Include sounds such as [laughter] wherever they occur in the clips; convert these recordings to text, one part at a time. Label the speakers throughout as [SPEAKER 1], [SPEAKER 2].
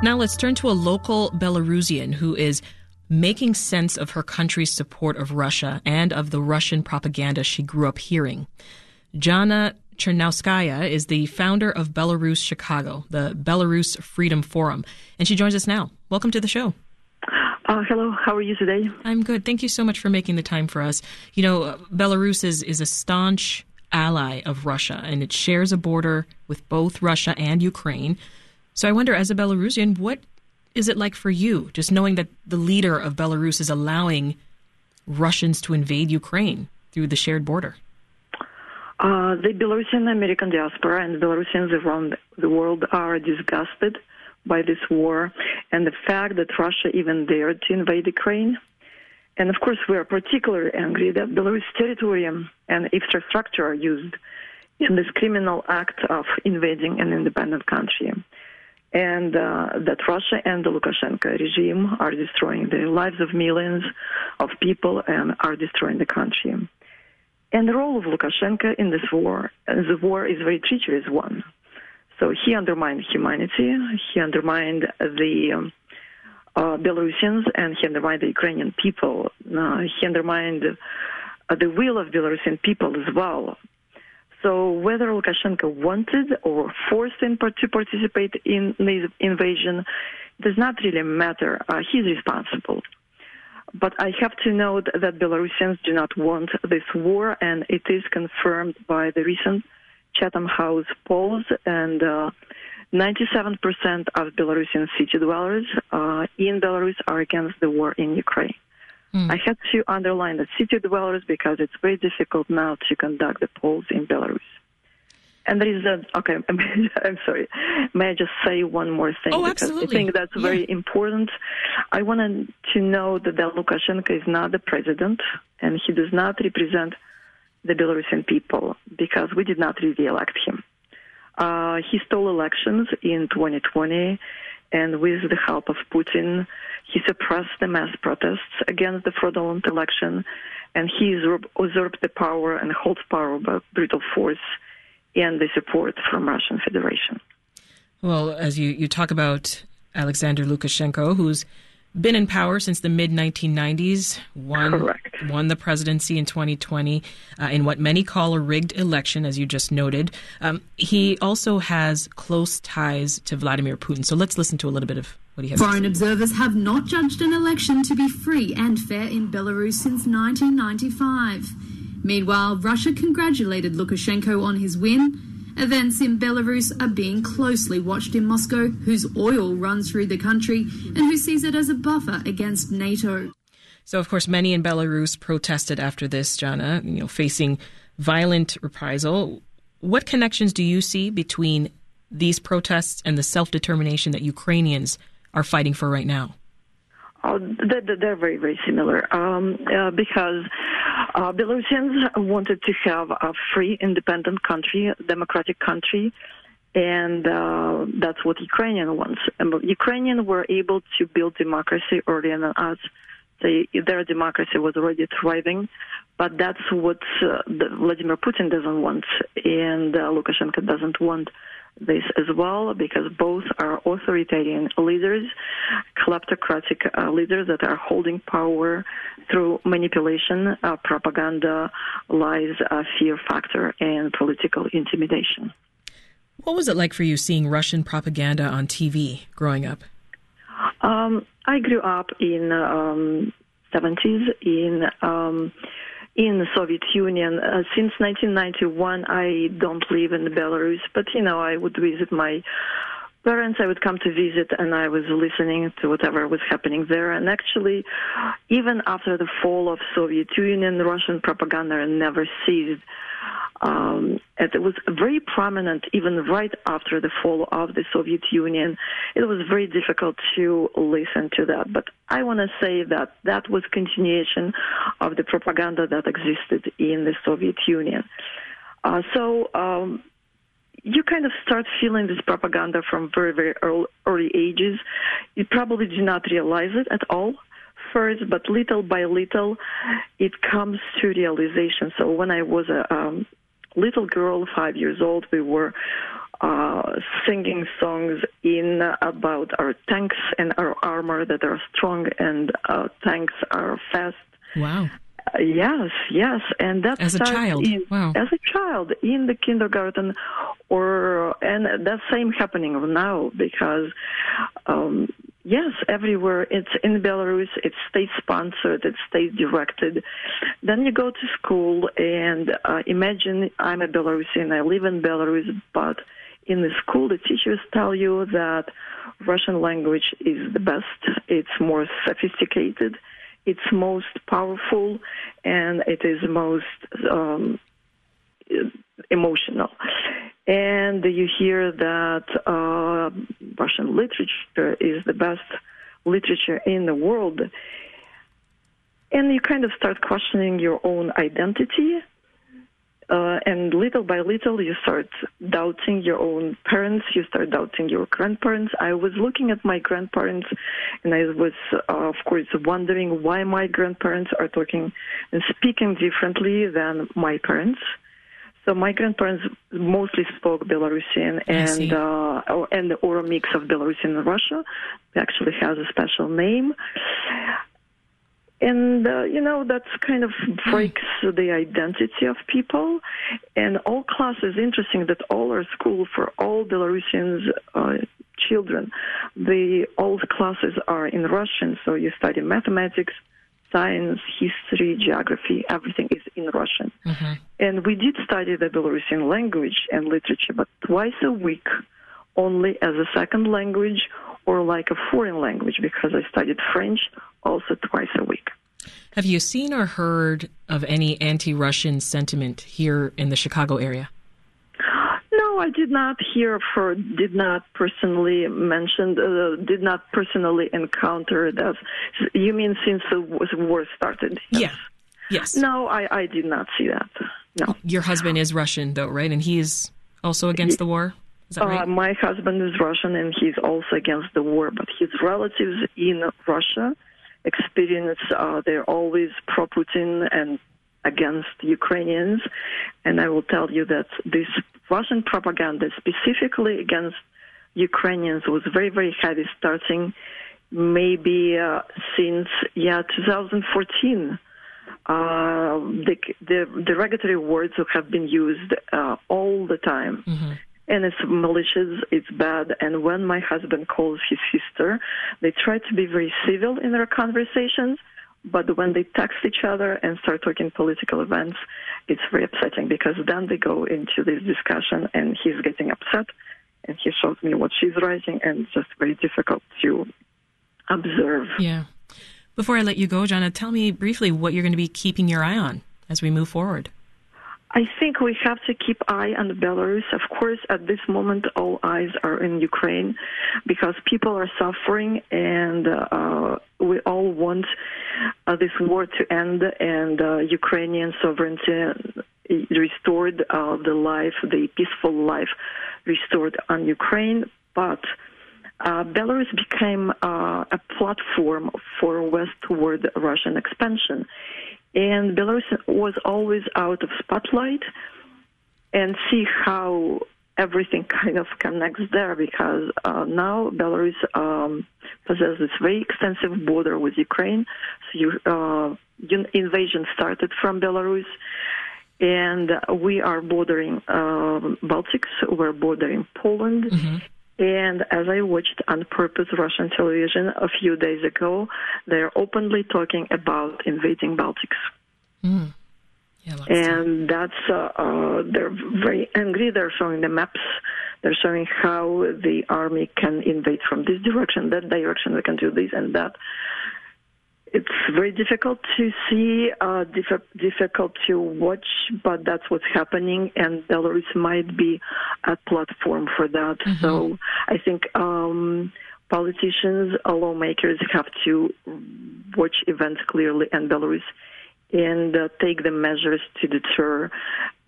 [SPEAKER 1] Now let's turn to a local Belarusian who is making sense of her country's support of Russia and of the Russian propaganda she grew up hearing. Jana Chernowskaya is the founder of Belarus Chicago, the Belarus Freedom Forum, and she joins us now. Welcome to the show.
[SPEAKER 2] Uh, hello, how are you today?
[SPEAKER 1] I'm good. Thank you so much for making the time for us. You know, uh, Belarus is, is a staunch ally of Russia, and it shares a border with both Russia and Ukraine. So I wonder, as a Belarusian, what is it like for you, just knowing that the leader of Belarus is allowing Russians to invade Ukraine through the shared border?
[SPEAKER 2] Uh, the Belarusian American diaspora and Belarusians around the world are disgusted by this war and the fact that Russia even dared to invade Ukraine. And of course, we are particularly angry that Belarus territory and infrastructure are used in this criminal act of invading an independent country and uh, that Russia and the Lukashenko regime are destroying the lives of millions of people and are destroying the country. And the role of Lukashenko in this war, the war is a very treacherous one. So he undermined humanity, he undermined the um, uh, Belarusians, and he undermined the Ukrainian people. Uh, he undermined uh, the will of Belarusian people as well. So whether Lukashenko wanted or forced him to participate in the invasion does not really matter. Uh, he's responsible. But I have to note that Belarusians do not want this war, and it is confirmed by the recent Chatham House polls. And uh, 97% of Belarusian city dwellers uh, in Belarus are against the war in Ukraine. Mm. I had to underline the city dwellers because it's very difficult now to conduct the polls in Belarus. And there is a okay. [laughs] I'm sorry. May I just say one more thing?
[SPEAKER 1] Oh,
[SPEAKER 2] because
[SPEAKER 1] absolutely.
[SPEAKER 2] I think that's
[SPEAKER 1] yeah.
[SPEAKER 2] very important. I wanted to know that Lukashenko is not the president, and he does not represent the Belarusian people because we did not really elect him. Uh, he stole elections in 2020 and with the help of Putin, he suppressed the mass protests against the fraudulent election, and he usurped the power and holds power by brutal force and the support from Russian Federation.
[SPEAKER 1] Well, as you, you talk about Alexander Lukashenko, who's been in power since the mid 1990s, won,
[SPEAKER 2] Correct.
[SPEAKER 1] won the presidency in 2020 uh, in what many call a rigged election, as you just noted. Um, he also has close ties to Vladimir Putin. So let's listen to a little bit of what he has
[SPEAKER 3] Foreign observers have not judged an election to be free and fair in Belarus since 1995. Meanwhile, Russia congratulated Lukashenko on his win Events in Belarus are being closely watched in Moscow, whose oil runs through the country and who sees it as a buffer against NATO.
[SPEAKER 1] So, of course, many in Belarus protested after this, Jana, you know, facing violent reprisal. What connections do you see between these protests and the self determination that Ukrainians are fighting for right now?
[SPEAKER 2] Oh, they're very, very similar um, uh, because uh, Belarusians wanted to have a free, independent country, democratic country, and uh, that's what Ukrainian wants. And Ukrainians were able to build democracy earlier than us. They, their democracy was already thriving, but that's what uh, Vladimir Putin doesn't want, and uh, Lukashenko doesn't want this as well because both are authoritarian leaders, kleptocratic uh, leaders that are holding power through manipulation, uh, propaganda, lies, uh, fear factor, and political intimidation.
[SPEAKER 1] What was it like for you seeing Russian propaganda on TV growing up?
[SPEAKER 2] Um, I grew up in um, 70s in um, in the Soviet Union. Uh, since 1991, I don't live in Belarus, but you know, I would visit my parents. I would come to visit, and I was listening to whatever was happening there. And actually, even after the fall of Soviet Union, Russian propaganda never ceased. Um, it was very prominent even right after the fall of the Soviet Union. It was very difficult to listen to that, but I want to say that that was continuation of the propaganda that existed in the Soviet Union. Uh, so um, you kind of start feeling this propaganda from very, very early, early ages. You probably do not realize it at all first, but little by little, it comes to realization. So when I was a um, little girl, five years old, we were uh, singing songs in about our tanks and our armor that are strong and uh, tanks are fast.
[SPEAKER 1] Wow.
[SPEAKER 2] Uh, yes, yes, and that
[SPEAKER 1] as a child.
[SPEAKER 2] In,
[SPEAKER 1] wow.
[SPEAKER 2] As a child in the kindergarten, or and that same happening now because um, yes, everywhere it's in Belarus. It's state sponsored. It's state directed. Then you go to school and uh, imagine I'm a Belarusian. I live in Belarus, but in the school, the teachers tell you that Russian language is the best. It's more sophisticated. It's most powerful, and it is most um, emotional. And you hear that uh, Russian literature is the best literature in the world. And you kind of start questioning your own identity uh, and little by little, you start doubting your own parents. You start doubting your grandparents. I was looking at my grandparents, and I was, uh, of course, wondering why my grandparents are talking and speaking differently than my parents. So my grandparents mostly spoke Belarusian and uh, and or a mix of Belarusian and Russia. It actually has a special name. And uh, you know that's kind of breaks the identity of people. And all classes interesting that all our school for all belarusians uh, children the all classes are in russian. So you study mathematics science history geography everything is in russian mm-hmm. and we did study the belarusian language and literature but twice a week only as a second language or like a foreign language because I studied French also twice a week.
[SPEAKER 1] Have you seen or heard of any anti Russian sentiment here in the Chicago area?
[SPEAKER 2] No, I did not hear for, did not personally mention, uh, did not personally encounter that. You mean since the war started?
[SPEAKER 1] Yes. Yeah. Yes.
[SPEAKER 2] No, I, I did not see that. No.
[SPEAKER 1] Your husband is Russian, though, right? And he is also against the war? Is that right? Uh,
[SPEAKER 2] my husband is Russian and he's also against the war, but his relatives in Russia experience uh, they're always pro Putin and against Ukrainians. And I will tell you that this Russian propaganda, specifically against Ukrainians, was very, very heavy starting maybe uh, since yeah 2014. Uh, the, the derogatory words have been used uh, all the time. Mm-hmm and it's malicious, it's bad. And when my husband calls his sister, they try to be very civil in their conversations. But when they text each other and start talking political events, it's very upsetting because then they go into this discussion and he's getting upset and he shows me what she's writing and it's just very difficult to observe.
[SPEAKER 1] Yeah. Before I let you go, Jana, tell me briefly what you're going to be keeping your eye on as we move forward.
[SPEAKER 2] I think we have to keep eye on Belarus. Of course, at this moment, all eyes are in Ukraine because people are suffering, and uh, we all want uh, this war to end and uh, Ukrainian sovereignty restored, uh, the life, the peaceful life restored on Ukraine. But uh, Belarus became uh, a platform for westward Russian expansion and Belarus was always out of spotlight and see how everything [laughs] kind of connects there because uh, now Belarus um, possesses this very extensive border with Ukraine. So you, uh, invasion started from Belarus, and we are bordering uh, Baltics. We're bordering Poland. Mm-hmm. And as I watched on purpose Russian television a few days ago, they're openly talking about invading Baltics. Mm. Yeah, and that's uh, uh, they're very angry. They're showing the maps. They're showing how the army can invade from this direction, that direction. They can do this and that. It's very difficult to see, uh, diff- difficult to watch, but that's what's happening, and Belarus might be a platform for that. Mm-hmm. So I think um, politicians, lawmakers have to watch events clearly, and Belarus and uh, take the measures to deter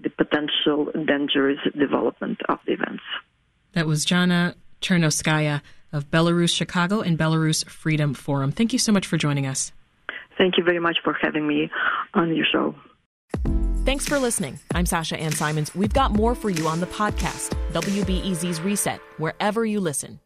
[SPEAKER 2] the potential dangerous development of the events.
[SPEAKER 1] That was Jana Chernovskaya of Belarus Chicago and Belarus Freedom Forum. Thank you so much for joining us.
[SPEAKER 2] Thank you very much for having me on your show.
[SPEAKER 1] Thanks for listening. I'm Sasha Ann Simons. We've got more for you on the podcast, WBEZ's Reset, wherever you listen.